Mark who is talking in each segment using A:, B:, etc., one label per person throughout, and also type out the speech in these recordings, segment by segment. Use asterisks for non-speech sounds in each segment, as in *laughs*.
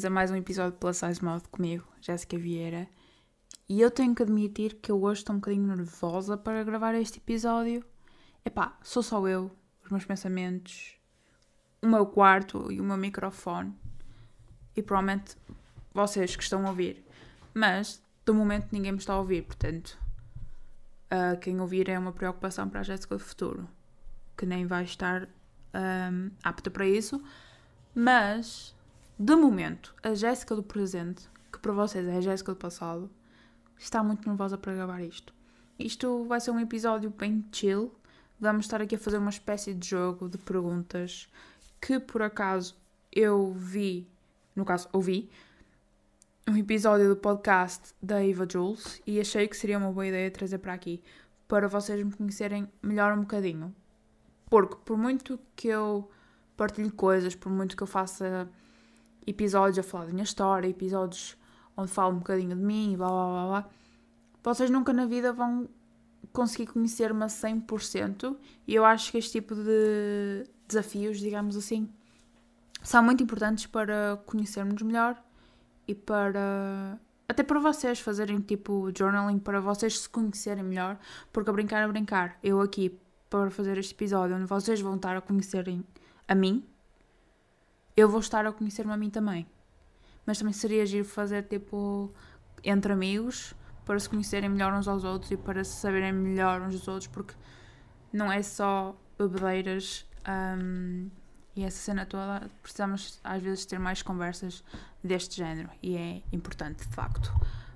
A: bem-vindos a mais um episódio de Plus Size Mouth comigo, Jéssica Vieira. E eu tenho que admitir que eu hoje estou um bocadinho nervosa para gravar este episódio. Epá, sou só eu, os meus pensamentos, o meu quarto e o meu microfone. E provavelmente vocês que estão a ouvir. Mas, do momento, ninguém me está a ouvir, portanto, uh, quem ouvir é uma preocupação para a Jéssica do futuro, que nem vai estar um, apta para isso. Mas, de momento, a Jéssica do presente, que para vocês é a Jéssica do passado, está muito nervosa para gravar isto. Isto vai ser um episódio bem chill. Vamos estar aqui a fazer uma espécie de jogo de perguntas que por acaso eu vi, no caso ouvi, um episódio do podcast da Eva Jules e achei que seria uma boa ideia trazer para aqui para vocês me conhecerem melhor um bocadinho. Porque por muito que eu partilhe coisas, por muito que eu faça episódios a falar da minha história, episódios onde falo um bocadinho de mim blá blá blá blá, vocês nunca na vida vão conseguir conhecer-me a 100% e eu acho que este tipo de desafios, digamos assim, são muito importantes para conhecermos melhor e para até para vocês fazerem tipo journaling para vocês se conhecerem melhor, porque a brincar a brincar, eu aqui para fazer este episódio onde vocês vão estar a conhecerem a mim, eu vou estar a conhecer-me a mim também. Mas também seria giro fazer tipo entre amigos para se conhecerem melhor uns aos outros e para se saberem melhor uns dos outros, porque não é só bebedeiras um, e essa cena toda. Precisamos às vezes ter mais conversas deste género e é importante de facto.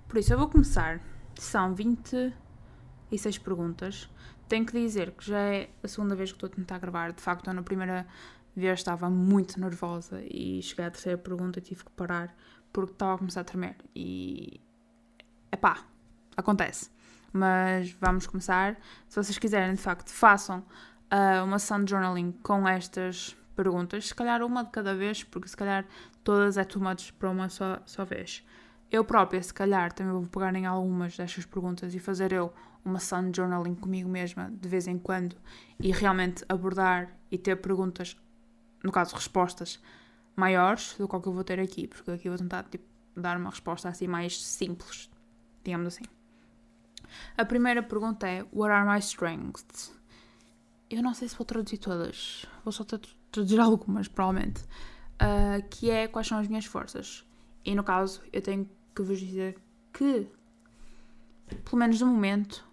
A: Por isso, eu vou começar. São 26 perguntas. Tenho que dizer que já é a segunda vez que estou a tentar gravar. De facto, na primeira vez estava muito nervosa e cheguei à terceira pergunta e tive que parar porque estava a começar a tremer. E. Epá, acontece. Mas vamos começar. Se vocês quiserem, de facto, façam uh, uma sessão de journaling com estas perguntas. Se calhar uma de cada vez, porque se calhar todas é much para uma só, só vez. Eu própria, se calhar, também vou pegar em algumas destas perguntas e fazer eu uma sessão de journaling comigo mesma de vez em quando e realmente abordar e ter perguntas no caso, respostas maiores do que o que eu vou ter aqui, porque aqui eu vou tentar tipo, dar uma resposta assim mais simples, digamos assim. A primeira pergunta é: What are my strengths? Eu não sei se vou traduzir todas, vou só traduzir *laughs* algumas, provavelmente. Uh, que é quais são as minhas forças. E no caso, eu tenho que vos dizer que, pelo menos no momento,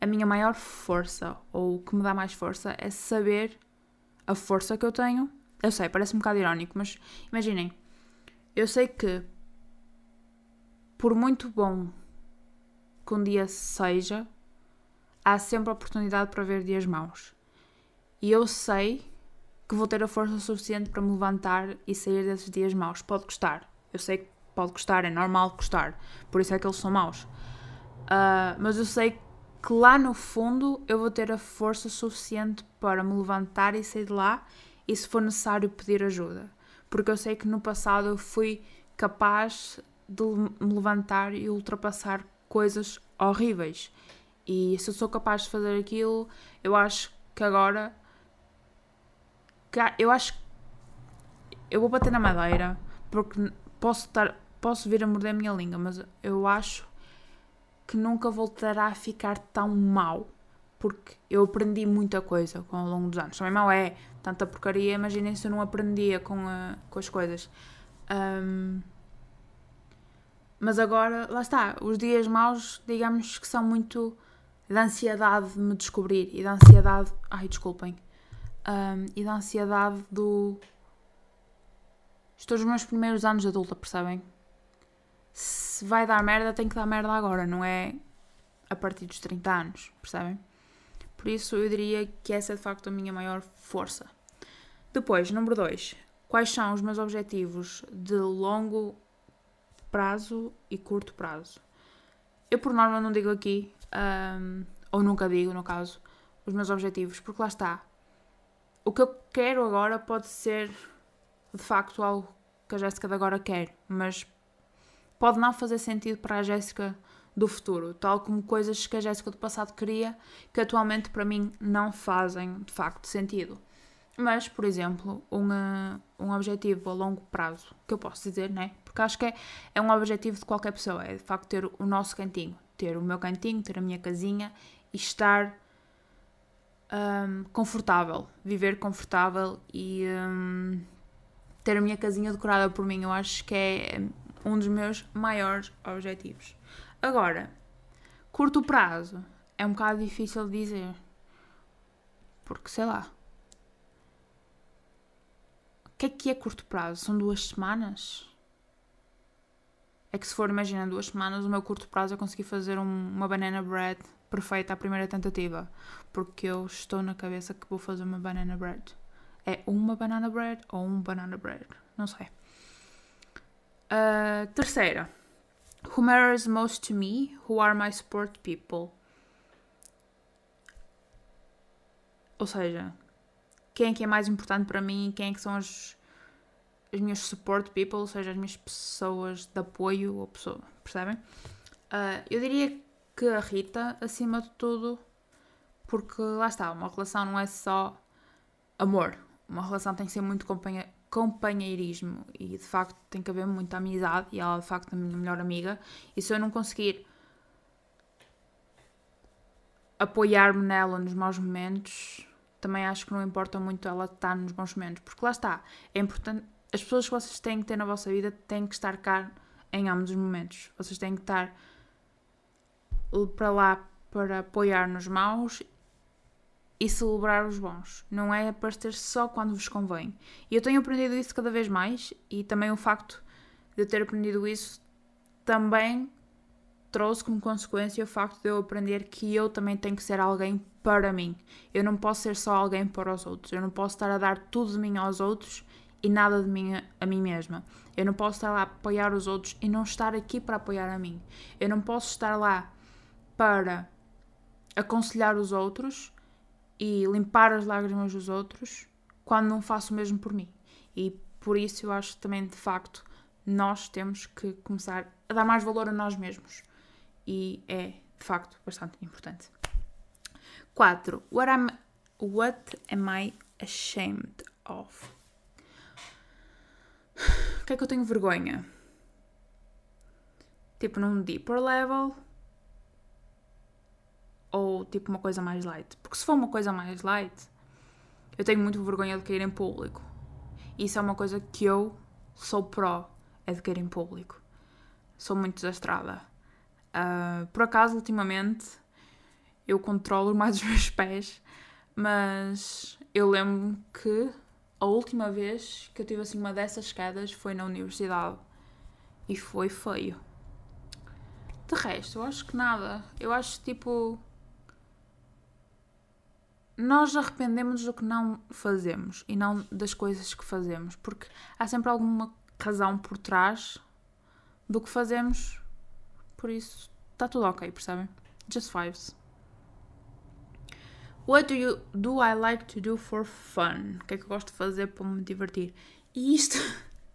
A: a minha maior força, ou o que me dá mais força, é saber a força que eu tenho. Eu sei, parece um bocado irónico, mas imaginem, eu sei que por muito bom que um dia seja, há sempre oportunidade para ver dias maus. E eu sei que vou ter a força suficiente para me levantar e sair desses dias maus. Pode custar. Eu sei que pode custar, é normal custar. Por isso é que eles são maus. Uh, mas eu sei que lá no fundo eu vou ter a força suficiente para me levantar e sair de lá e se for necessário pedir ajuda. Porque eu sei que no passado eu fui capaz de me levantar e ultrapassar coisas horríveis. E se eu sou capaz de fazer aquilo, eu acho que agora. Eu acho que. Eu vou bater na madeira porque posso, estar, posso vir a morder a minha língua, mas eu acho que nunca voltará a ficar tão mal. Porque eu aprendi muita coisa com ao longo dos anos. Também mal é tanta porcaria, imaginem se eu não aprendia com, a, com as coisas. Um, mas agora, lá está, os dias maus, digamos que são muito da ansiedade de me descobrir e da ansiedade. Ai, desculpem. Um, e da ansiedade do. Estou nos meus primeiros anos de adulta, percebem? Se vai dar merda, tem que dar merda agora, não é a partir dos 30 anos, percebem? Por isso eu diria que essa é de facto a minha maior força. Depois, número 2. Quais são os meus objetivos de longo prazo e curto prazo? Eu, por norma, não digo aqui, um, ou nunca digo, no caso, os meus objetivos, porque lá está. O que eu quero agora pode ser de facto algo que a Jéssica de agora quer, mas pode não fazer sentido para a Jéssica do futuro, tal como coisas que a Jéssica do passado queria, que atualmente para mim não fazem de facto sentido. Mas, por exemplo, um, um objetivo a longo prazo, que eu posso dizer, né? Porque acho que é, é um objetivo de qualquer pessoa, é de facto ter o nosso cantinho, ter o meu cantinho, ter a minha casinha e estar um, confortável, viver confortável e um, ter a minha casinha decorada por mim. Eu acho que é um dos meus maiores objetivos. Agora, curto prazo é um bocado difícil de dizer. Porque sei lá. O que é que é curto prazo? São duas semanas? É que se for, imagina, duas semanas, o meu curto prazo é conseguir fazer um, uma banana bread perfeita à primeira tentativa. Porque eu estou na cabeça que vou fazer uma banana bread. É uma banana bread ou um banana bread? Não sei. Uh, terceira. Who matters most to me? Who are my support people? Ou seja, quem é que é mais importante para mim? Quem é que são as, as minhas support people? Ou seja, as minhas pessoas de apoio ou pessoa, percebem? Uh, eu diria que a Rita, acima de tudo, porque lá está, uma relação não é só amor. Uma relação tem que ser muito companheirismo e de facto tem que haver muita amizade e ela de facto é a minha melhor amiga. E se eu não conseguir apoiar-me nela nos maus momentos, também acho que não importa muito ela estar nos bons momentos, porque lá está, é importante. As pessoas que vocês têm que ter na vossa vida têm que estar cá em ambos os momentos. Vocês têm que estar para lá para apoiar nos maus e celebrar os bons. Não é aparecer só quando vos convém. E eu tenho aprendido isso cada vez mais e também o facto de eu ter aprendido isso também trouxe como consequência o facto de eu aprender que eu também tenho que ser alguém para mim. Eu não posso ser só alguém para os outros. Eu não posso estar a dar tudo de mim aos outros e nada de mim a, a mim mesma. Eu não posso estar lá a apoiar os outros e não estar aqui para apoiar a mim. Eu não posso estar lá para aconselhar os outros e limpar as lágrimas dos outros quando não faço o mesmo por mim. E por isso eu acho também, de facto, nós temos que começar a dar mais valor a nós mesmos. E é, de facto, bastante importante. 4. What, am, what am I ashamed of? O que é que eu tenho vergonha? Tipo, num deeper level, ou tipo uma coisa mais light. Porque se for uma coisa mais light, eu tenho muito vergonha de cair em público. Isso é uma coisa que eu sou pró, é de cair em público. Sou muito desastrada. Uh, por acaso, ultimamente, eu controlo *laughs* mais os meus pés, mas eu lembro que a última vez que eu tive assim uma dessas quedas foi na universidade e foi feio. De resto, eu acho que nada. Eu acho tipo nós arrependemos do que não fazemos e não das coisas que fazemos, porque há sempre alguma razão por trás do que fazemos, por isso está tudo ok, percebem? Just vibes. What do, you, do I like to do for fun? O que é que eu gosto de fazer para me divertir? E isto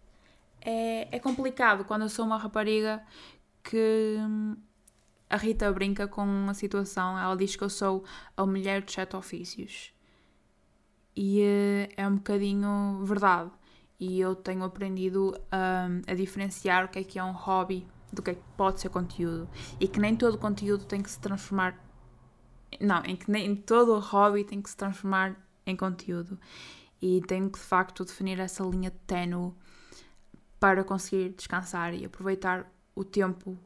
A: *laughs* é, é complicado quando eu sou uma rapariga que a Rita brinca com uma situação, ela diz que eu sou a mulher de sete ofícios. E uh, é um bocadinho verdade. E eu tenho aprendido um, a diferenciar o que é que é um hobby do que é que pode ser conteúdo. E que nem todo conteúdo tem que se transformar. Não, em que nem todo hobby tem que se transformar em conteúdo. E tenho que de facto definir essa linha ténue para conseguir descansar e aproveitar o tempo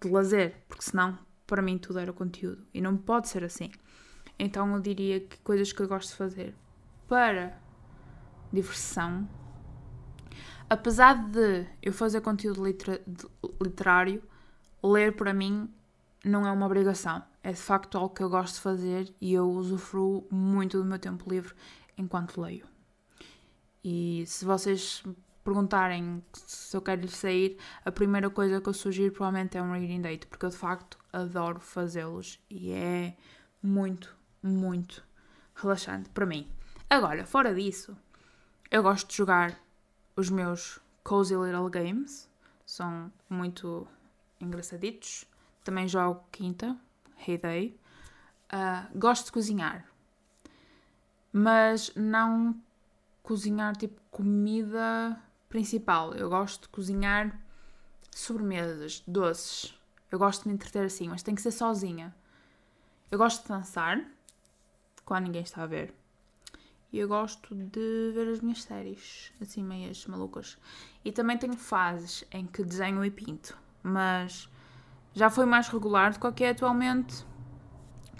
A: de lazer, porque senão para mim tudo era conteúdo e não pode ser assim. Então eu diria que coisas que eu gosto de fazer para diversão, apesar de eu fazer conteúdo literário, ler para mim não é uma obrigação. É de facto algo que eu gosto de fazer e eu usufruo muito do meu tempo livre enquanto leio. E se vocês perguntarem se eu quero sair, a primeira coisa que eu sugiro provavelmente é um reading date, porque eu de facto adoro fazê-los e é muito, muito relaxante para mim. Agora, fora disso, eu gosto de jogar os meus cozy little games, são muito engraçaditos. Também jogo quinta, Heyday. Uh, gosto de cozinhar, mas não cozinhar tipo comida principal. Eu gosto de cozinhar sobremesas, doces. Eu gosto de me entreter assim, mas tem que ser sozinha. Eu gosto de dançar quando ninguém está a ver. E eu gosto de ver as minhas séries, assim meias malucas. E também tenho fases em que desenho e pinto, mas já foi mais regular do que é atualmente.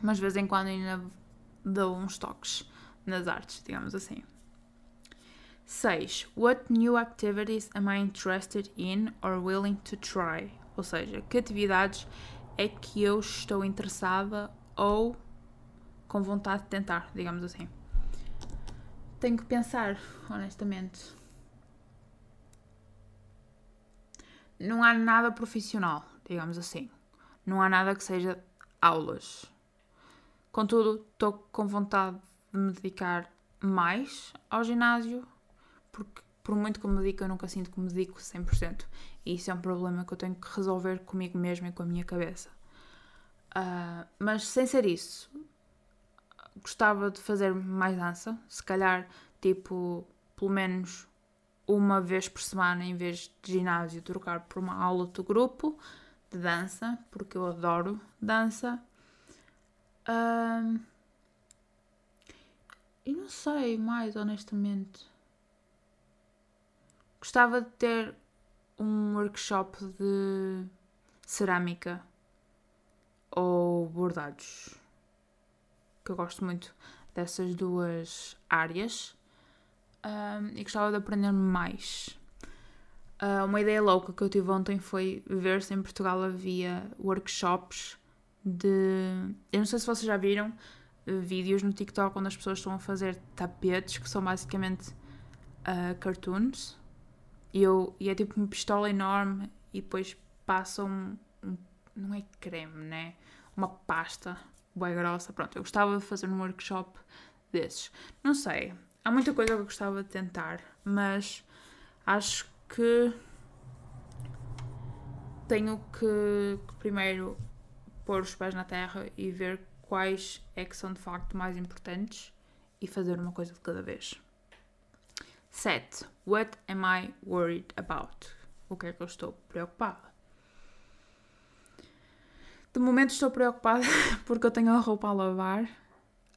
A: Mas de vez em quando ainda dou uns toques nas artes, digamos assim. 6. What new activities am I interested in or willing to try? Ou seja, que atividades é que eu estou interessada ou com vontade de tentar, digamos assim. Tenho que pensar, honestamente. Não há nada profissional, digamos assim. Não há nada que seja aulas. Contudo, estou com vontade de me dedicar mais ao ginásio porque por muito que me dedique, eu nunca sinto que me dedico 100%. E isso é um problema que eu tenho que resolver comigo mesma e com a minha cabeça. Uh, mas sem ser isso, gostava de fazer mais dança. Se calhar, tipo, pelo menos uma vez por semana, em vez de ginásio, trocar por uma aula de grupo de dança, porque eu adoro dança. Uh, e não sei mais, honestamente. Gostava de ter um workshop de cerâmica ou bordados, que eu gosto muito dessas duas áreas um, e gostava de aprender mais. Uh, uma ideia louca que eu tive ontem foi ver se em Portugal havia workshops de. Eu não sei se vocês já viram vídeos no TikTok onde as pessoas estão a fazer tapetes que são basicamente uh, cartoons e, eu, e é tipo uma pistola enorme e depois passam um, um, não é creme, né? Uma pasta bem grossa. Pronto, eu gostava de fazer um workshop desses. Não sei, há muita coisa que eu gostava de tentar, mas acho que tenho que primeiro pôr os pés na terra e ver quais é que são de facto mais importantes e fazer uma coisa de cada vez. 7. What am I worried about? O que é que eu estou preocupada? De momento estou preocupada *laughs* porque eu tenho a roupa a lavar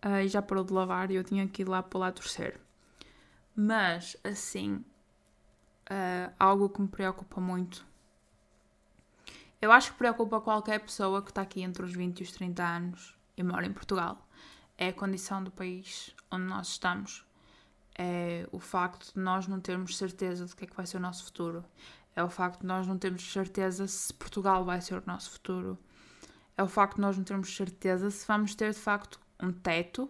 A: uh, e já parou de lavar e eu tinha que ir lá para lá torcer. Mas, assim, uh, algo que me preocupa muito. Eu acho que preocupa qualquer pessoa que está aqui entre os 20 e os 30 anos e mora em Portugal. É a condição do país onde nós estamos é o facto de nós não termos certeza de que é que vai ser o nosso futuro. É o facto de nós não termos certeza se Portugal vai ser o nosso futuro. É o facto de nós não termos certeza se vamos ter de facto um teto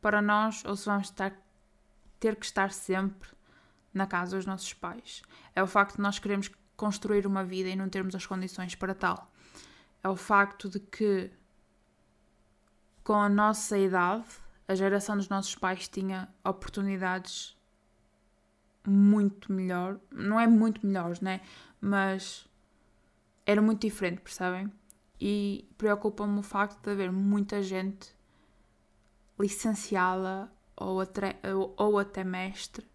A: para nós ou se vamos estar, ter que estar sempre na casa dos nossos pais. É o facto de nós queremos construir uma vida e não termos as condições para tal. É o facto de que com a nossa idade a geração dos nossos pais tinha oportunidades muito melhor, não é muito melhores, né? Mas era muito diferente, percebem? E preocupa-me o facto de haver muita gente licenciada ou até, ou até mestre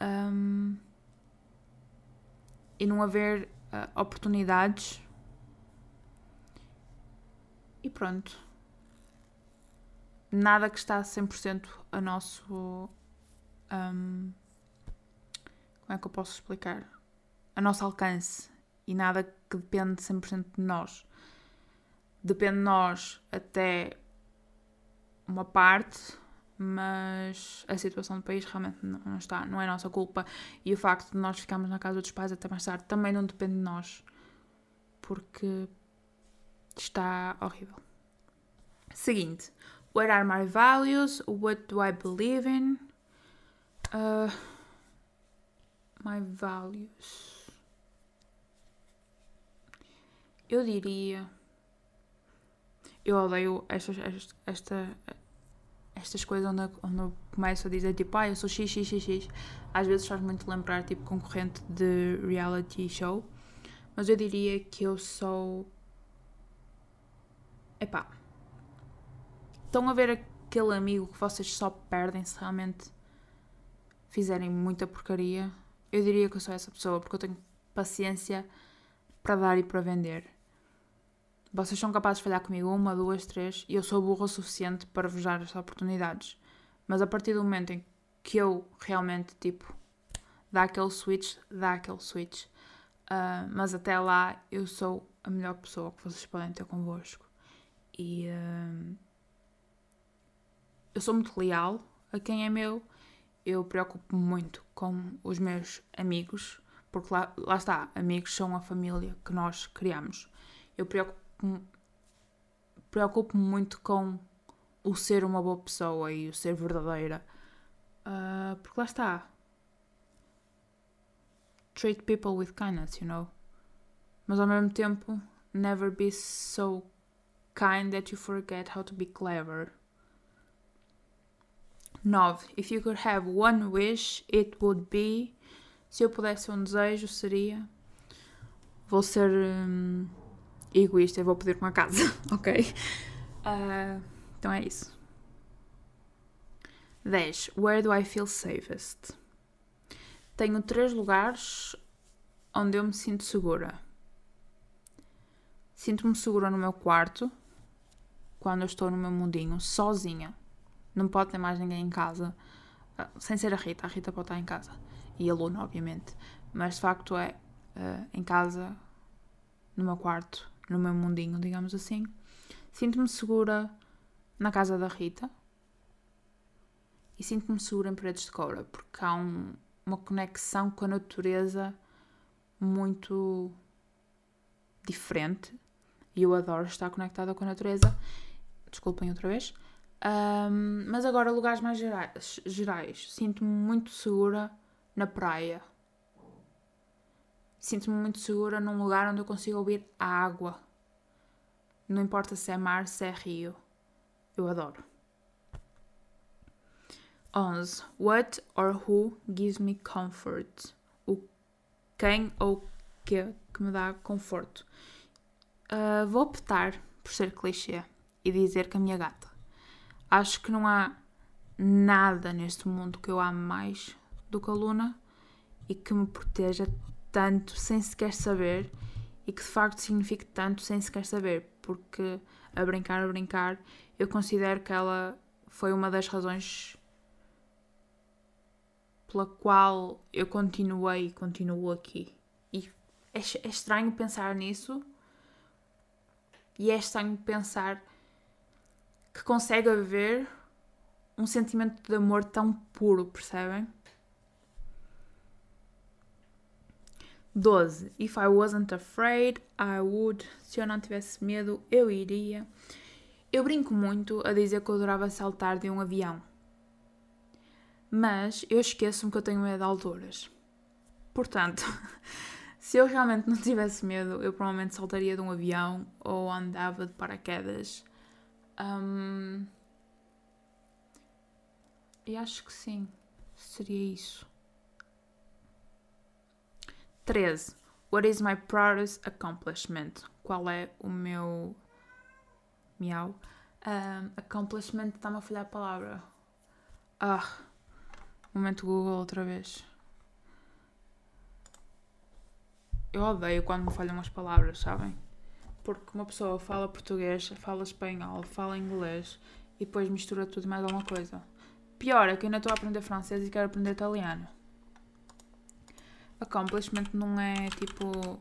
A: um, e não haver uh, oportunidades. E pronto nada que está 100% a nosso. Um, como é que eu posso explicar? A nosso alcance e nada que depende 100% de nós. Depende de nós até uma parte, mas a situação do país realmente não está, não é nossa culpa. E o facto de nós ficarmos na casa dos pais até mais tarde também não depende de nós, porque está horrível. Seguinte, What are my values? What do I believe in? Uh, my values. Eu diria. Eu odeio estas, estas, esta, estas coisas onde, onde eu começo a dizer tipo, ah, eu sou x, x, x, x. Às vezes faz muito lembrar tipo concorrente de reality show. Mas eu diria que eu sou. Epá Estão a ver aquele amigo que vocês só perdem se realmente fizerem muita porcaria, eu diria que eu sou essa pessoa, porque eu tenho paciência para dar e para vender. Vocês são capazes de falhar comigo uma, duas, três, e eu sou burra o suficiente para vos dar as oportunidades. Mas a partir do momento em que eu realmente, tipo, dá aquele switch, dá aquele switch. Uh, mas até lá eu sou a melhor pessoa que vocês podem ter convosco. E uh, eu sou muito leal a quem é meu. Eu preocupo-me muito com os meus amigos, porque lá, lá está, amigos são a família que nós criamos. Eu preocupo-me preocupo muito com o ser uma boa pessoa e o ser verdadeira. Uh, porque lá está. Treat people with kindness, you know? Mas ao mesmo tempo, never be so kind that you forget how to be clever. 9. If you could have one wish, it would be. Se eu pudesse um desejo, seria. Vou ser um, egoísta e vou pedir uma casa, *laughs* ok? Uh, então é isso. 10. Where do I feel safest? Tenho três lugares onde eu me sinto segura. Sinto-me segura no meu quarto, quando eu estou no meu mundinho, sozinha não pode ter mais ninguém em casa, ah, sem ser a Rita. A Rita pode estar em casa. E a Luna, obviamente. Mas de facto é uh, em casa, no meu quarto, no meu mundinho, digamos assim. Sinto-me segura na casa da Rita. E sinto-me segura em paredes de coura, porque há um, uma conexão com a natureza muito diferente. E eu adoro estar conectada com a natureza. Desculpem outra vez. Um, mas agora, lugares mais gerais, gerais. sinto-me muito segura na praia. Sinto-me muito segura num lugar onde eu consigo ouvir a água. Não importa se é mar, se é rio. Eu adoro. 11. What or who gives me comfort? O quem ou que que me dá conforto. Uh, vou optar por ser clichê e dizer que a minha gata. Acho que não há nada neste mundo que eu ame mais do que a Luna e que me proteja tanto sem sequer saber e que de facto signifique tanto sem sequer saber, porque a brincar, a brincar, eu considero que ela foi uma das razões pela qual eu continuei e continuo aqui. E é, é estranho pensar nisso e é estranho pensar que consegue haver um sentimento de amor tão puro, percebem? 12. If I wasn't afraid, I would. Se eu não tivesse medo, eu iria. Eu brinco muito a dizer que eu adorava saltar de um avião. Mas eu esqueço-me que eu tenho medo de alturas. Portanto, *laughs* se eu realmente não tivesse medo, eu provavelmente saltaria de um avião ou andava de paraquedas um, acho que sim, seria isso. 13. What is my proudest accomplishment? Qual é o meu. Miau. Um, accomplishment, está-me a falhar a palavra. Ah, momento Google outra vez. Eu odeio quando me falham as palavras, sabem? Porque uma pessoa fala português, fala espanhol, fala inglês e depois mistura tudo mais alguma coisa. Pior é que ainda estou a aprender francês e quero aprender italiano. Accomplishment não é tipo.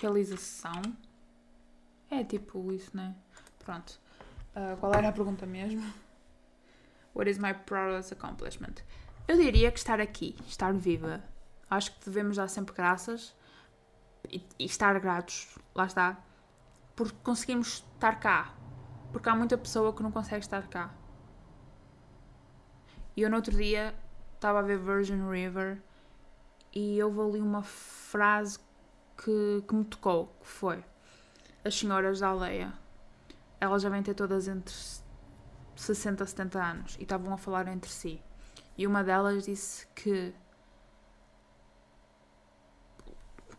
A: Realização. É tipo isso, né? Pronto. Uh, qual era a pergunta mesmo? What is my proudest accomplishment? Eu diria que estar aqui, estar viva, acho que devemos dar sempre graças e, e estar gratos, lá está, porque conseguimos estar cá. Porque há muita pessoa que não consegue estar cá. E eu no outro dia estava a ver Virgin River e eu ali uma frase que, que me tocou, que foi as senhoras da aldeia. Elas já vêm ter todas entre 60 e 70 anos e estavam a falar entre si. E uma delas disse que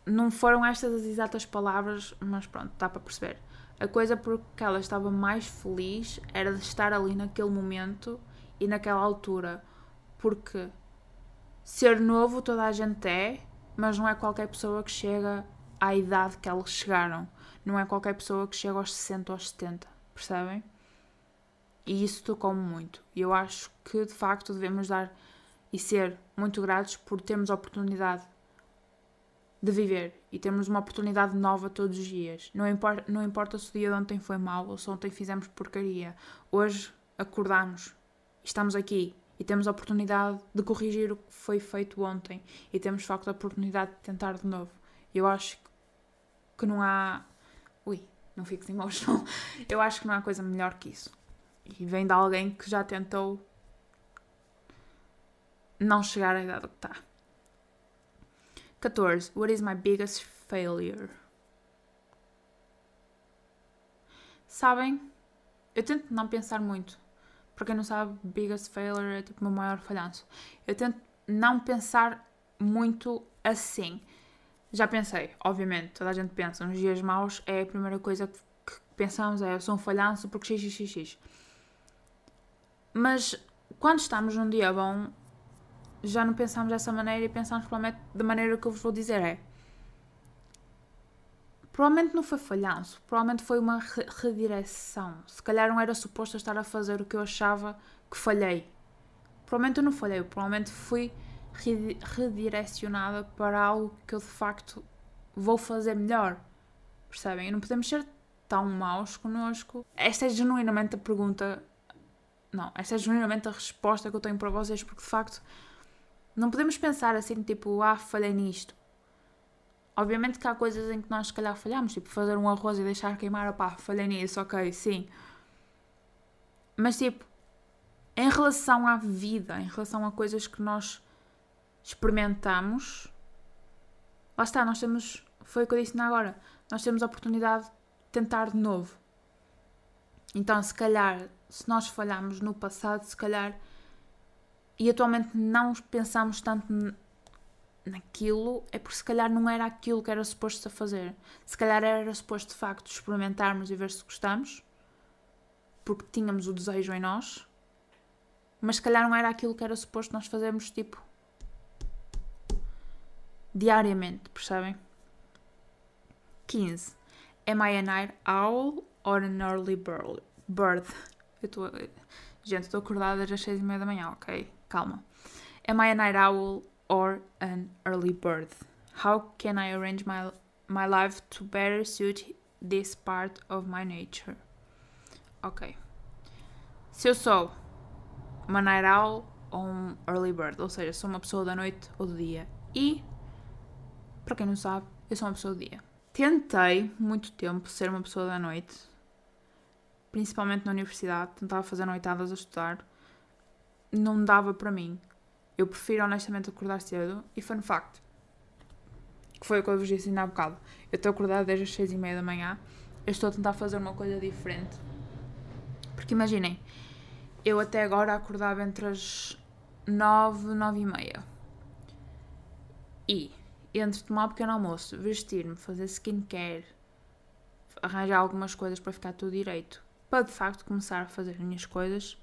A: não foram estas as exatas palavras, mas pronto, dá para perceber. A coisa por que ela estava mais feliz era de estar ali naquele momento e naquela altura. Porque ser novo toda a gente é, mas não é qualquer pessoa que chega à idade que elas chegaram. Não é qualquer pessoa que chega aos 60 ou aos 70, percebem? E isso tocou-me muito. E eu acho que de facto devemos dar e ser muito gratos por termos a oportunidade de viver e termos uma oportunidade nova todos os dias. Não importa, não importa se o dia de ontem foi mau ou se ontem fizemos porcaria. Hoje acordamos, estamos aqui e temos a oportunidade de corrigir o que foi feito ontem e temos de facto a oportunidade de tentar de novo. Eu acho que não há. Ui, não fico sem emotional. *laughs* Eu acho que não há coisa melhor que isso. E vem de alguém que já tentou não chegar à idade que está. 14. What is my biggest failure? Sabem? Eu tento não pensar muito. Para quem não sabe, biggest failure é tipo o meu maior falhanço. Eu tento não pensar muito assim. Já pensei, obviamente, toda a gente pensa, nos dias maus é a primeira coisa que, pensamos, é eu sou um falhanço porque xxxx. Mas quando estamos num dia bom, já não pensamos dessa maneira e pensamos provavelmente da maneira que eu vos vou dizer é. Provavelmente não foi falhanço, provavelmente foi uma re redireção. Se calhar não era suposto estar a fazer o que eu achava que falhei. Provavelmente eu não falhei, provavelmente fui redirecionada para algo que eu de facto vou fazer melhor. Percebem? E não podemos ser tão maus connosco. Esta é genuinamente a pergunta. Não, esta é genuinamente a resposta que eu tenho para vocês, porque de facto não podemos pensar assim, tipo, ah, falhei nisto. Obviamente que há coisas em que nós, se calhar, falhamos, tipo, fazer um arroz e deixar queimar, opá, falhei nisso, ok, sim. Mas, tipo, em relação à vida, em relação a coisas que nós experimentamos, lá está, nós temos, foi o que eu disse agora, nós temos a oportunidade de tentar de novo. Então, se calhar, se nós falhamos no passado, se calhar e atualmente não pensamos tanto naquilo, é porque se calhar não era aquilo que era suposto a fazer. Se calhar era suposto de facto experimentarmos e ver se gostamos, porque tínhamos o desejo em nós, mas se calhar não era aquilo que era suposto nós fazermos tipo diariamente, percebem? 15. Am I a night owl or an early bird? Eu gente, estou acordada às 6 e meia da manhã, ok? calma. Am I a night owl or an early bird? How can I arrange my, my life to better suit this part of my nature? Ok. Se eu sou uma night owl ou um early bird, ou seja, sou uma pessoa da noite ou do dia. E, para quem não sabe, eu sou uma pessoa do dia. Tentei muito tempo ser uma pessoa da noite, principalmente na universidade, tentava fazer noitadas a estudar não dava para mim. Eu prefiro honestamente acordar cedo e fun fact, que foi o que eu vos disse ainda há bocado. Eu estou acordada desde as 6 e meia da manhã, eu estou a tentar fazer uma coisa diferente. Porque imaginem, eu até agora acordava entre as 9 e 9 e meia. E entre tomar um pequeno almoço, vestir-me, fazer skincare, arranjar algumas coisas para ficar tudo direito, para de facto começar a fazer as minhas coisas,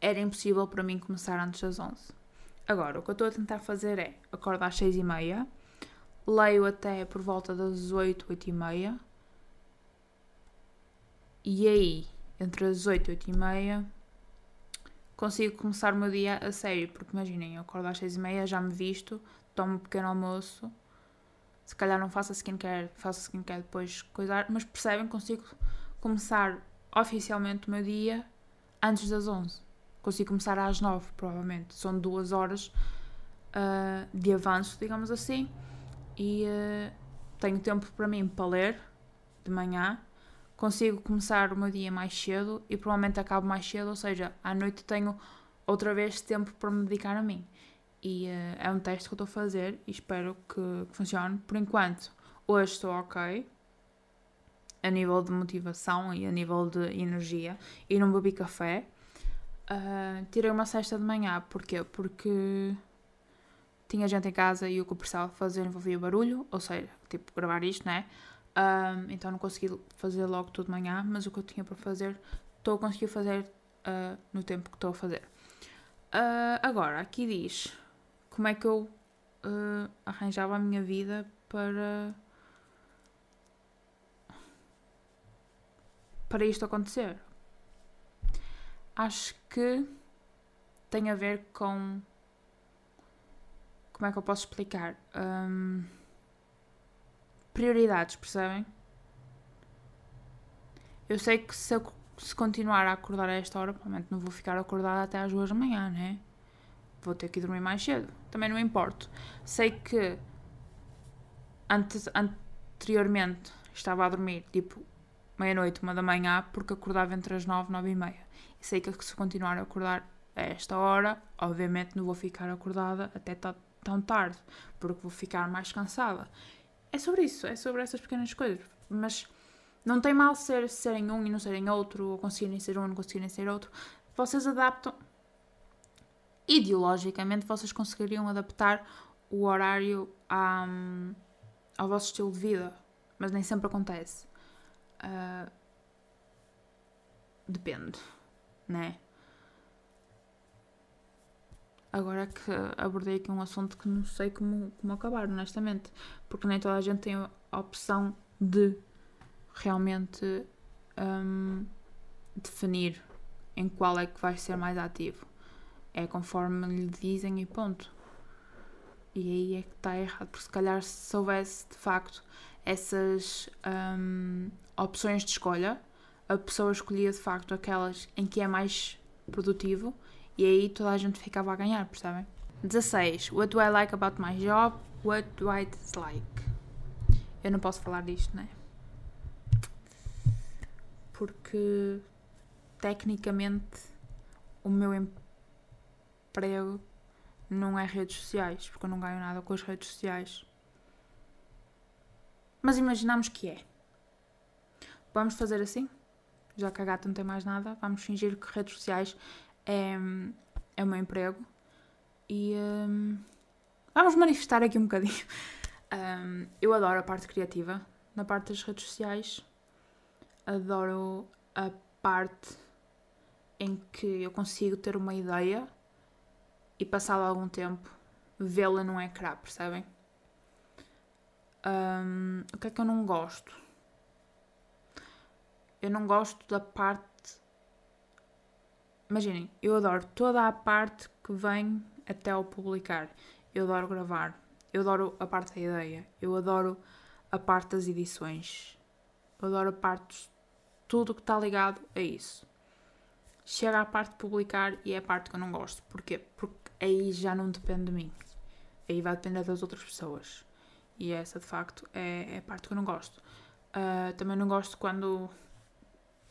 A: era impossível para mim começar antes das 11. Agora, o que eu estou a tentar fazer é acordar às 6 e meia, leio até por volta das 8, 8 e meia, e aí, entre as 8 e 8 e meia, consigo começar o meu dia a sério, porque imaginem, eu acordo às 6 e meia, já me visto, tomo um pequeno almoço, se calhar não faço a skincare, faço a skincare depois coisar, mas percebem, consigo começar oficialmente o meu dia antes das 11 consigo começar às nove, provavelmente. São duas horas uh, de avanço, digamos assim, e uh, tenho tempo para mim para ler de manhã. Consigo começar o meu dia mais cedo e provavelmente acabo mais cedo, ou seja, à noite tenho outra vez tempo para me dedicar a mim. E uh, é um teste que eu estou a fazer e espero que, que funcione. Por enquanto, hoje estou ok, a nível de motivação e a nível de energia e não bebi café. Uh, tirei uma cesta de manhã, porquê? Porque tinha gente em casa e o que eu precisava fazer envolvia barulho, ou seja, tipo, gravar isto, né? Um, então não consegui fazer logo tudo de manhã, mas o que eu tinha para fazer, estou a conseguir fazer uh, no tempo que estou a fazer. Uh, agora, aqui diz como é que eu uh, arranjava a minha vida para. Para isto acontecer. Acho que tem a ver com. Como é que eu posso explicar? Um, prioridades, percebem? Eu sei que se eu se continuar a acordar a esta hora, provavelmente não vou ficar acordada até às duas da manhã, né? Vou ter que dormir mais cedo. Também não importo. Sei que antes, anteriormente estava a dormir tipo meia-noite, uma da manhã, porque acordava entre as nove, nove e meia. E sei que se continuar a acordar a esta hora, obviamente não vou ficar acordada até tão tarde, porque vou ficar mais cansada. É sobre isso, é sobre essas pequenas coisas. Mas não tem mal ser serem um e não serem outro, ou conseguirem ser um e não conseguirem ser outro. Vocês adaptam. Ideologicamente, vocês conseguiriam adaptar o horário à, ao vosso estilo de vida, mas nem sempre acontece. Uh, depende, né? Agora que abordei aqui um assunto que não sei como, como acabar, honestamente, porque nem toda a gente tem a opção de realmente um, definir em qual é que vai ser mais ativo. É conforme lhe dizem e ponto. E aí é que está errado, porque se calhar se houvesse de facto essas um, opções de escolha, a pessoa escolhia de facto aquelas em que é mais produtivo e aí toda a gente ficava a ganhar, percebem? 16. What do I like about my job? What do I dislike? Eu não posso falar disto, né? Porque tecnicamente o meu emprego não é redes sociais, porque eu não ganho nada com as redes sociais. Mas imaginamos que é. Vamos fazer assim? Já que a gata não tem mais nada, vamos fingir que redes sociais é, é o meu emprego. E um, vamos manifestar aqui um bocadinho. *laughs* Um, eu adoro a parte criativa na parte das redes sociais. Adoro a parte em que eu consigo ter uma ideia e passado algum tempo vê-la num ecrã, percebem? Um, o que é que eu não gosto? Eu não gosto da parte imaginem, eu adoro toda a parte que vem até ao publicar. Eu adoro gravar, eu adoro a parte da ideia, eu adoro a parte das edições, eu adoro a parte tudo que está ligado a isso. Chega à parte de publicar e é a parte que eu não gosto. Porquê? Porque aí já não depende de mim. Aí vai depender das outras pessoas. E essa de facto é, é a parte que eu não gosto. Uh, também não gosto quando,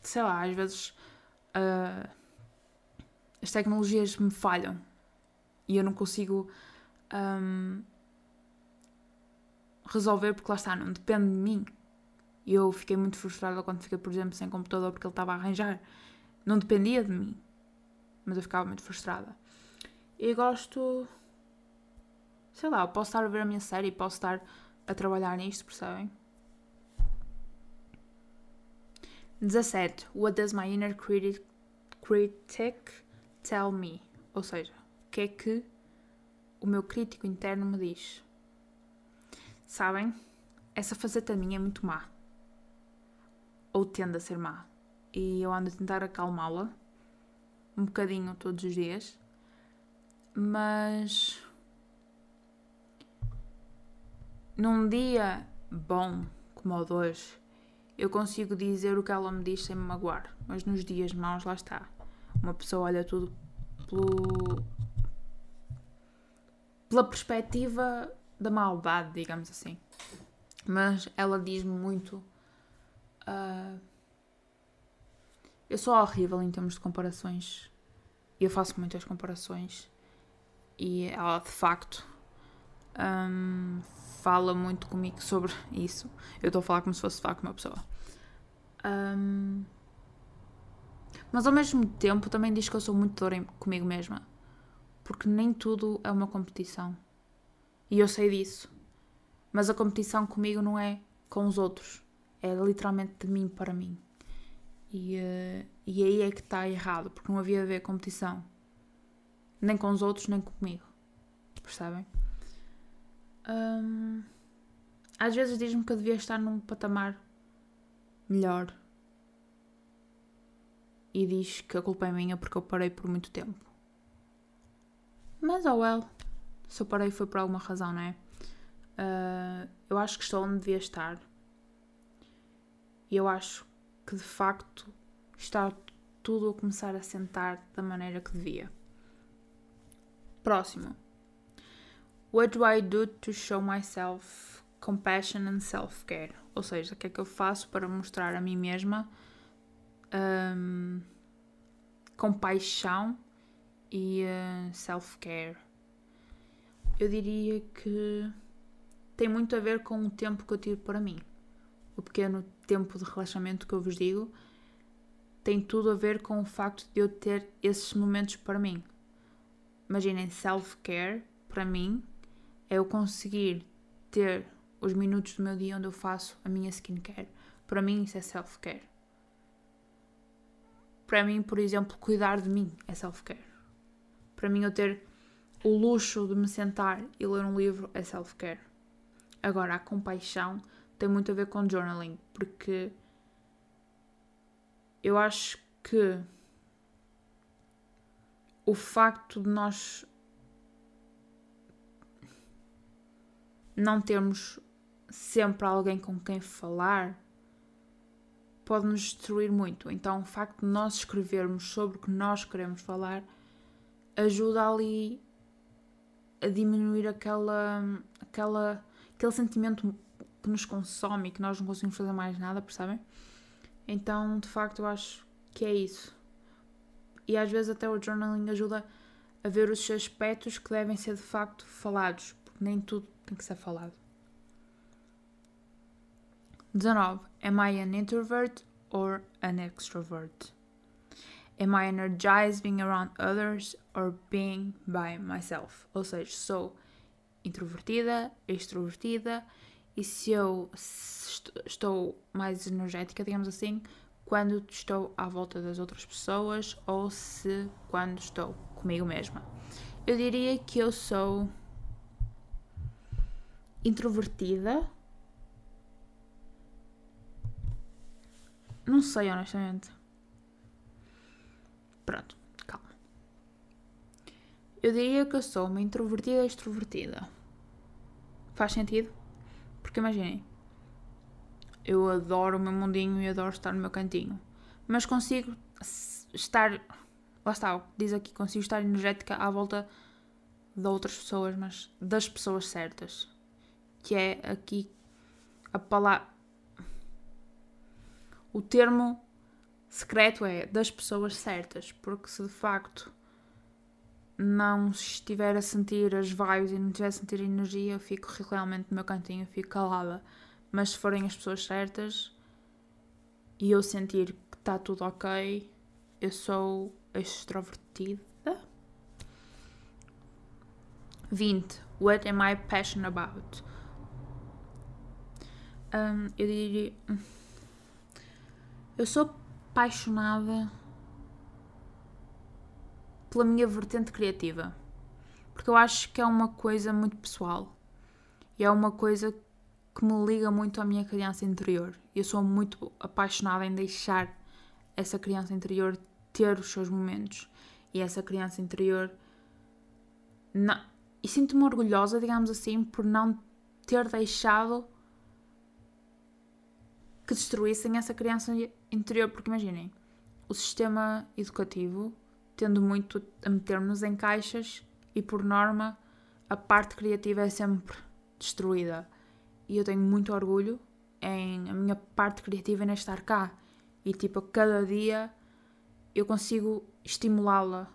A: sei lá, às vezes uh, as tecnologias me falham e eu não consigo um, resolver porque lá está, não depende de mim. Eu fiquei muito frustrada quando fiquei, por exemplo, sem computador porque ele estava a arranjar. Não dependia de mim. Mas eu ficava muito frustrada. E gosto. Sei lá, posso estar a ver a minha série, posso estar a trabalhar nisto, percebem? 17. What does my inner critic, critic tell me, ou seja, o que é que o meu crítico interno me diz. Sabem? Essa faceta minha é muito má. Ou tende a ser má. E eu ando a tentar acalmá-la um bocadinho todos os dias. Mas num dia bom como o de hoje, eu consigo dizer o que ela me diz sem me magoar. Mas nos dias maus, lá está uma pessoa olha tudo pelo, pela perspectiva da maldade, digamos assim. Mas ela diz-me muito. Uh, eu sou horrível em termos de comparações. Eu faço muitas comparações. E ela de facto um, fala muito comigo sobre isso. Eu estou a falar como se fosse de facto uma pessoa. Um, mas ao mesmo tempo também diz que eu sou muito dura comigo mesma. Porque nem tudo é uma competição. E eu sei disso. Mas a competição comigo não é com os outros. É literalmente de mim para mim. E, uh, e aí é que está errado, porque não havia de haver competição. Nem com os outros, nem comigo. Percebem? Às vezes diz-me que eu devia estar num patamar melhor. E diz que a culpa é minha porque eu parei por muito tempo. Mas, oh well. Se eu parei foi por alguma razão, não é? Uh, eu acho que estou onde devia estar. E eu acho que de facto está tudo a começar a sentar da maneira que devia. Próximo. What do I do to show myself compassion and self-care? Ou seja, o que é que eu faço para mostrar a mim mesma um, compaixão e uh, self-care? Eu diria que tem muito a ver com o tempo que eu tiro para mim. O pequeno tempo de relaxamento que eu vos digo tem tudo a ver com o facto de eu ter esses momentos para mim. Imaginem, self-care, para mim, é eu conseguir ter os minutos do meu dia onde eu faço a minha skincare. Para mim, isso é self-care. Para mim, por exemplo, cuidar de mim é self-care. Para mim, eu ter o luxo de me sentar e ler um livro é self-care. Agora, a compaixão tem muito a ver com journaling, porque eu acho que o facto de nós não termos sempre alguém com quem falar pode nos destruir muito. Então, o facto de nós escrevermos sobre o que nós queremos falar ajuda ali a diminuir aquela, aquela, aquele sentimento que nos consome e que nós não conseguimos fazer mais nada, percebem? Então, de facto, eu acho que é isso. E às vezes até o journaling ajuda a ver os aspectos que devem ser de facto falados, porque nem tudo tem que ser falado. 19. Am I an introvert or an extrovert? Am I energized being around others or being by myself? Ou seja, sou introvertida, extrovertida e se eu estou mais energética, digamos assim, quando estou à volta das outras pessoas ou se quando estou comigo mesma. Eu diria que eu sou introvertida. Não sei, honestamente. Pronto, calma. Eu diria que eu sou uma introvertida extrovertida. Faz sentido? Porque imaginem, eu adoro o meu mundinho e adoro estar no meu cantinho, mas consigo estar. Lá está, diz aqui, consigo estar energética à volta de outras pessoas, mas das pessoas certas. Que é aqui a palavra. O termo secreto é das pessoas certas, porque se de facto não estiver a sentir as vibes e não estiver a sentir a energia, eu fico realmente no meu cantinho, fico calada. Mas se forem as pessoas certas e eu sentir que está tudo ok, eu sou extrovertida. 20. What am I passionate about? Um, eu diria. Hum, eu sou apaixonada pela minha vertente criativa. Porque eu acho que é uma coisa muito pessoal. E é uma coisa que me liga muito à minha criança interior. Eu sou muito apaixonada em deixar essa criança interior ter os seus momentos. E essa criança interior. Não, e sinto-me orgulhosa, digamos assim, por não ter deixado que destruíssem essa criança interior. Porque imaginem, o sistema educativo tendo muito a meter-nos em caixas e, por norma, a parte criativa é sempre destruída. E eu tenho muito orgulho em a minha parte criativa em estar cá. E, tipo, a cada dia eu consigo estimulá-la.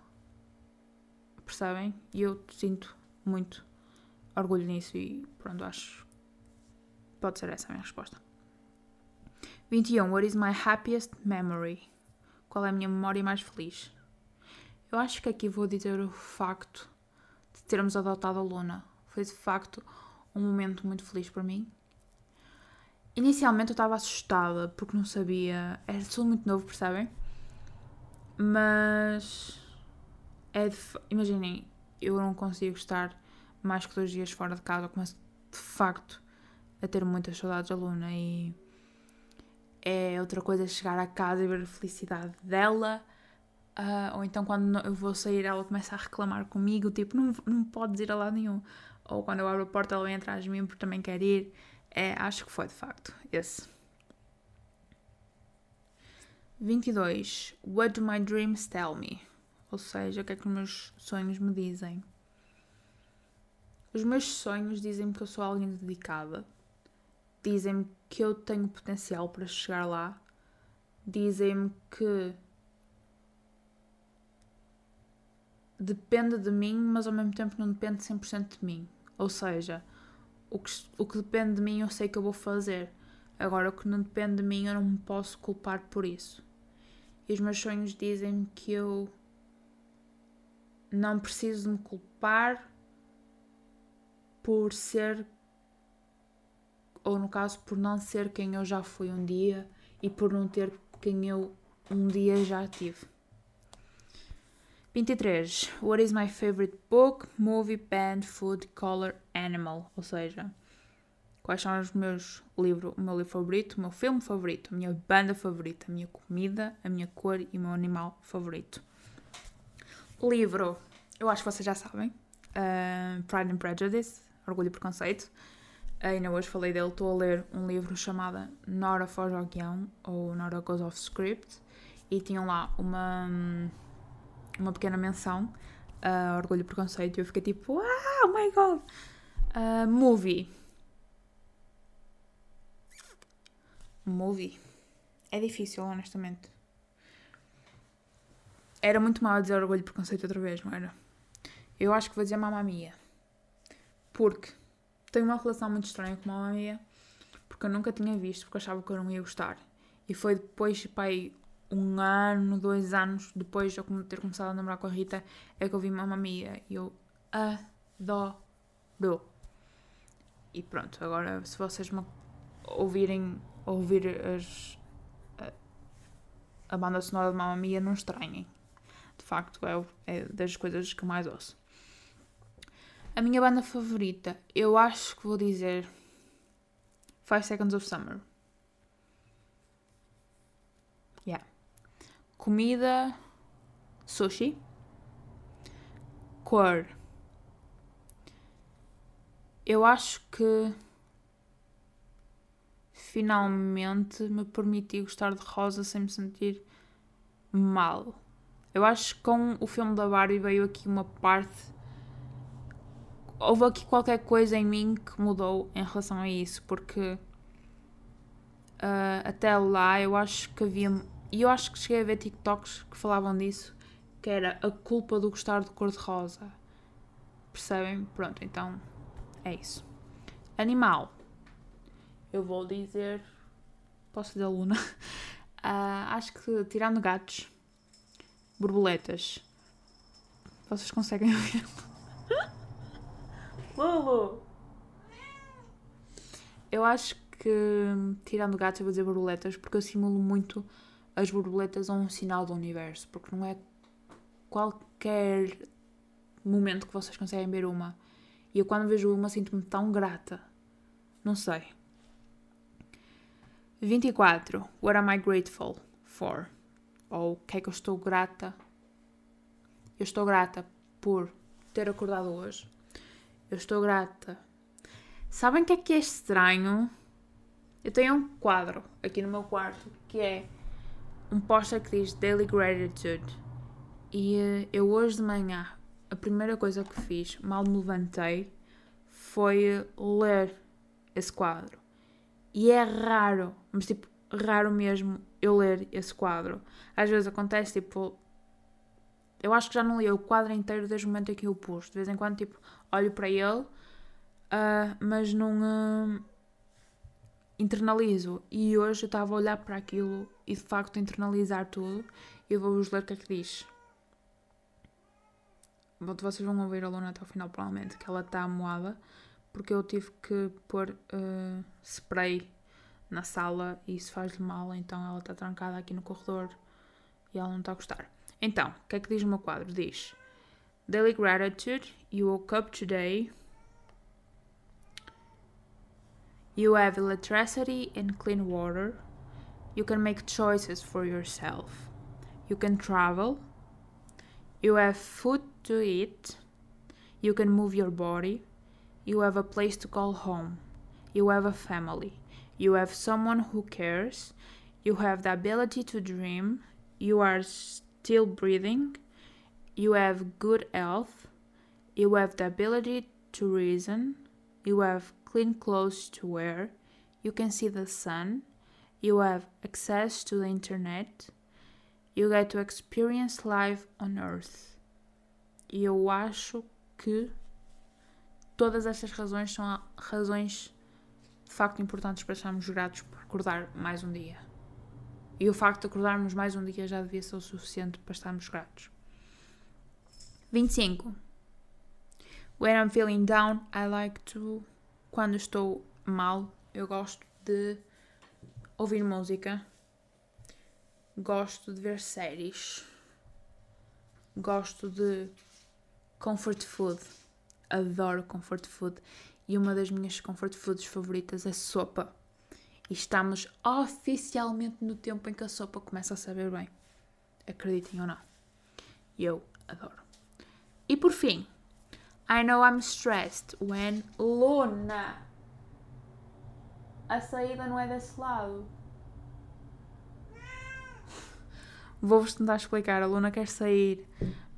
A: Percebem? E eu sinto muito orgulho nisso e pronto, acho pode ser essa a minha resposta. 21. What is my happiest memory? Qual é a minha memória mais feliz? Eu acho que aqui vou dizer o facto de termos adotado a Luna. Foi de facto um momento muito feliz para mim. Inicialmente eu estava assustada porque não sabia. Era tudo muito novo, percebem? Mas. É de... Imaginem, eu não consigo estar mais que dois dias fora de casa. Eu começo de facto a ter muitas saudades da Luna e. É outra coisa chegar a casa e ver a felicidade dela. Uh, ou então quando eu vou sair ela começa a reclamar comigo, tipo, não, não podes ir a lado nenhum. Ou quando eu abro a porta ela vem atrás de mim porque também quer ir. É, acho que foi de facto esse. 22. What do my dreams tell me? Ou seja, o que é que os meus sonhos me dizem? Os meus sonhos dizem-me que eu sou alguém dedicada. Dizem-me que eu tenho potencial para chegar lá. Dizem-me que depende de mim, mas ao mesmo tempo não depende 100% de mim. Ou seja, o que, o que depende de mim eu sei que eu vou fazer. Agora, o que não depende de mim eu não me posso culpar por isso. E os meus sonhos dizem-me que eu não preciso me culpar por ser, ou no caso, por não ser quem eu já fui um dia e por não ter quem eu um dia já tive. 23. What is my favorite book, movie, band, food, color, animal? Ou seja, quais são os meus livros, o meu livro favorito, o meu filme favorito, a minha banda favorita, a minha comida, a minha cor e o meu animal favorito. Livro, eu acho que vocês já sabem. Uh, Pride and Prejudice, Orgulho e Preconceito. Ainda hoje falei dele, estou a ler um livro chamado Nora Foge ao Guião, ou Nora Goes Off Script, e tinham lá uma uma pequena menção uh, Orgulho e Preconceito e eu fiquei tipo, ah, oh my god! Uh, movie. Movie. É difícil, honestamente. Era muito mal dizer Orgulho e Preconceito outra vez, não era? Eu acho que vou dizer Mamma Mia. Porque tenho uma relação muito estranha com Mamma Mia. Porque eu nunca tinha visto, porque achava que eu não ia gostar. E foi depois, pai, um ano, dois anos depois de eu ter começado a namorar com a Rita, é que eu vi Mamma Mia e eu adoro. E pronto, agora se vocês me ouvirem ouvir as, a, banda sonora de Mamma Mia, não estranhem. De facto, é, é das coisas que mais ouço. A minha banda favorita, eu acho que vou dizer Five Seconds of Summer. Yeah. Comida, sushi. Cor. Eu acho que finalmente me permiti gostar de rosa sem me sentir mal. Eu acho que com o filme da Barbie veio aqui uma parte. Houve aqui qualquer coisa em mim que mudou em relação a isso, porque uh, até lá eu acho que havia e eu acho que cheguei a ver TikToks que falavam disso, que era a culpa do gostar de cor-de-rosa. Percebem? Pronto, então é isso. Animal. Eu vou dizer. Posso dizer Luna? Uh, *laughs* acho que tirando gatos, borboletas. Vocês conseguem *laughs* ver? Lulu! Eu acho que tirando gatos eu vou dizer borboletas porque eu simulo muito as borboletas são um sinal do universo, porque não é qualquer momento que vocês conseguem ver uma. E eu quando vejo uma sinto-me tão grata. Não sei. 24. What am I grateful for? Ou o que é que eu estou grata? Eu estou grata por ter acordado hoje. Eu estou grata. Sabem o que é que é estranho? Eu tenho um quadro aqui no meu quarto que é um póster que diz Daily Gratitude. E uh, eu hoje de manhã, a primeira coisa que fiz, mal me levantei, foi ler esse quadro. E é raro, mas tipo, raro mesmo eu ler esse quadro. Às vezes acontece tipo. Eu acho que já não li o quadro inteiro desde o momento em que eu pus. De vez em quando, tipo, olho para ele, uh, mas não. Uh, internalizo. E hoje eu estava a olhar para aquilo e de facto internalizar tudo. Eu vou-vos ler o que é que diz. vocês vão ouvir a Luna até o final, provavelmente, que ela está moada, porque eu tive que pôr uh, spray na sala e isso faz-lhe mal, então ela está trancada aqui no corredor e ela não está a gostar. Então, o que é que diz o meu quadro? Diz Daily Gratitude, you woke up today. You have electricity and clean water. You can make choices for yourself. You can travel. You have food to eat. You can move your body. You have a place to call home. You have a family. You have someone who cares. You have the ability to dream. You are still breathing. You have good health. You have the ability to reason. You have clean clothes to wear. You can see the sun. You have access to the internet. You get to experience life on earth. E eu acho que todas estas razões são razões de facto importantes para estarmos gratos por acordar mais um dia. E o facto de acordarmos mais um dia já devia ser o suficiente para estarmos gratos. 25. When I'm feeling down, I like to. Quando estou mal, eu gosto de ouvir música. Gosto de ver séries. Gosto de comfort food. Adoro comfort food e uma das minhas comfort foods favoritas é sopa. E estamos oficialmente no tempo em que a sopa começa a saber bem. Acreditem ou não. Eu adoro. E por fim, I know I'm stressed when Luna. A saída não é desse lado. Vou-vos tentar explicar. A Luna quer sair,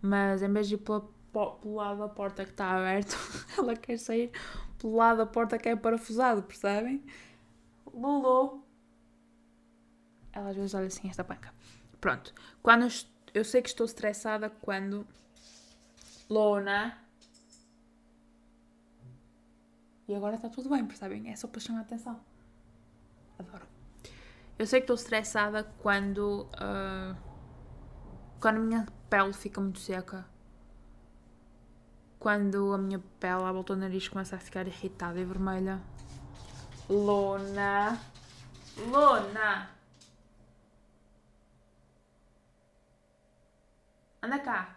A: mas em vez de ir pela, pelo lado da porta que está aberto, *laughs* ela quer sair pelo lado da porta que é parafusado, percebem? Lulu. Ela às vezes olha assim esta panca. Pronto. Quando eu, eu sei que estou estressada quando Lona. E agora está tudo bem, percebem? É só para chamar a atenção. Adoro. Eu sei que estou estressada quando. Uh, quando a minha pele fica muito seca quando a minha pele à volta do nariz começa a ficar irritada e vermelha. Lona. Lona. Anda cá.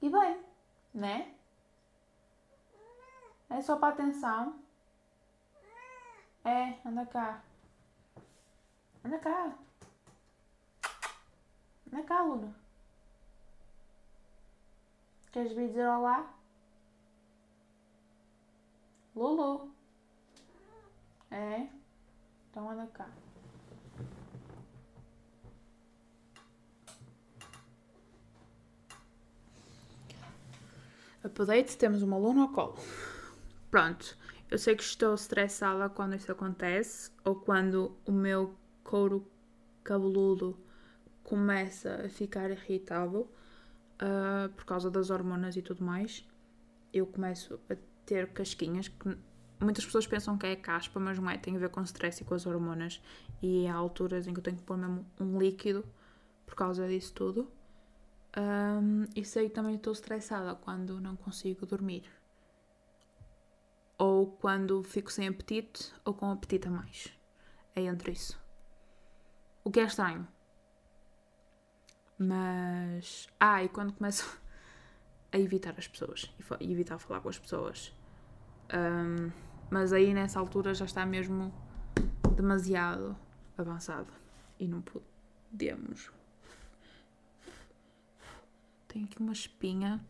A: E bem, né? É só para atenção. É, anda cá. Anda cá. Anda cá, Luna. Queres vir dizer olá? Lulu. É? Então anda cá. Update, temos uma aluna ao colo. Pronto, eu sei que estou estressada quando isso acontece ou quando o meu couro cabeludo começa a ficar irritável uh, por causa das hormonas e tudo mais, eu começo a ter casquinhas que muitas pessoas pensam que é caspa, mas não é, tem a ver com stress e com as hormonas. E há alturas em que eu tenho que pôr mesmo um líquido por causa disso tudo. Um, e sei que também estou estressada quando não consigo dormir. Ou quando fico sem apetite ou com apetite a mais. É entre isso. O que é estranho, mas. Ah, e quando começo *laughs* a evitar as pessoas e evitar falar com as pessoas. Um, mas aí nessa altura já está mesmo demasiado avançado e não podemos. Tenho aqui uma espinha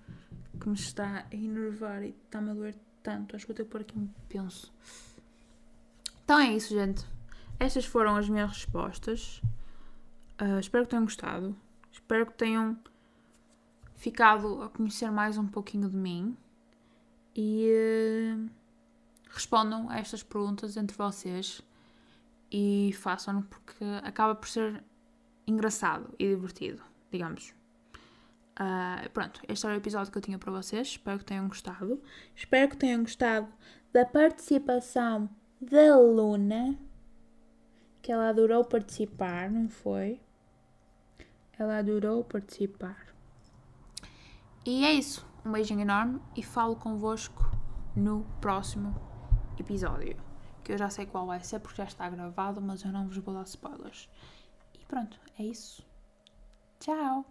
A: que me está a enervar e está-me a doer tanto. Acho que vou ter que pôr aqui um penso. Então é isso, gente. Estas foram as minhas respostas. Uh, espero que tenham gostado. Espero que tenham ficado a conhecer mais um pouquinho de mim e uh, respondam a estas perguntas entre vocês e façam-no porque acaba por ser engraçado e divertido, digamos. Uh, pronto, este era o episódio que eu tinha para vocês. Espero que tenham gostado. Espero que tenham gostado da participação da Luna, que ela adorou participar, não foi? ela adorou participar. E é isso. Um beijinho enorme e falo convosco no próximo episódio. Que eu já sei qual vai ser porque já está gravado, mas eu não vos vou dar spoilers. E pronto, é isso. Tchau!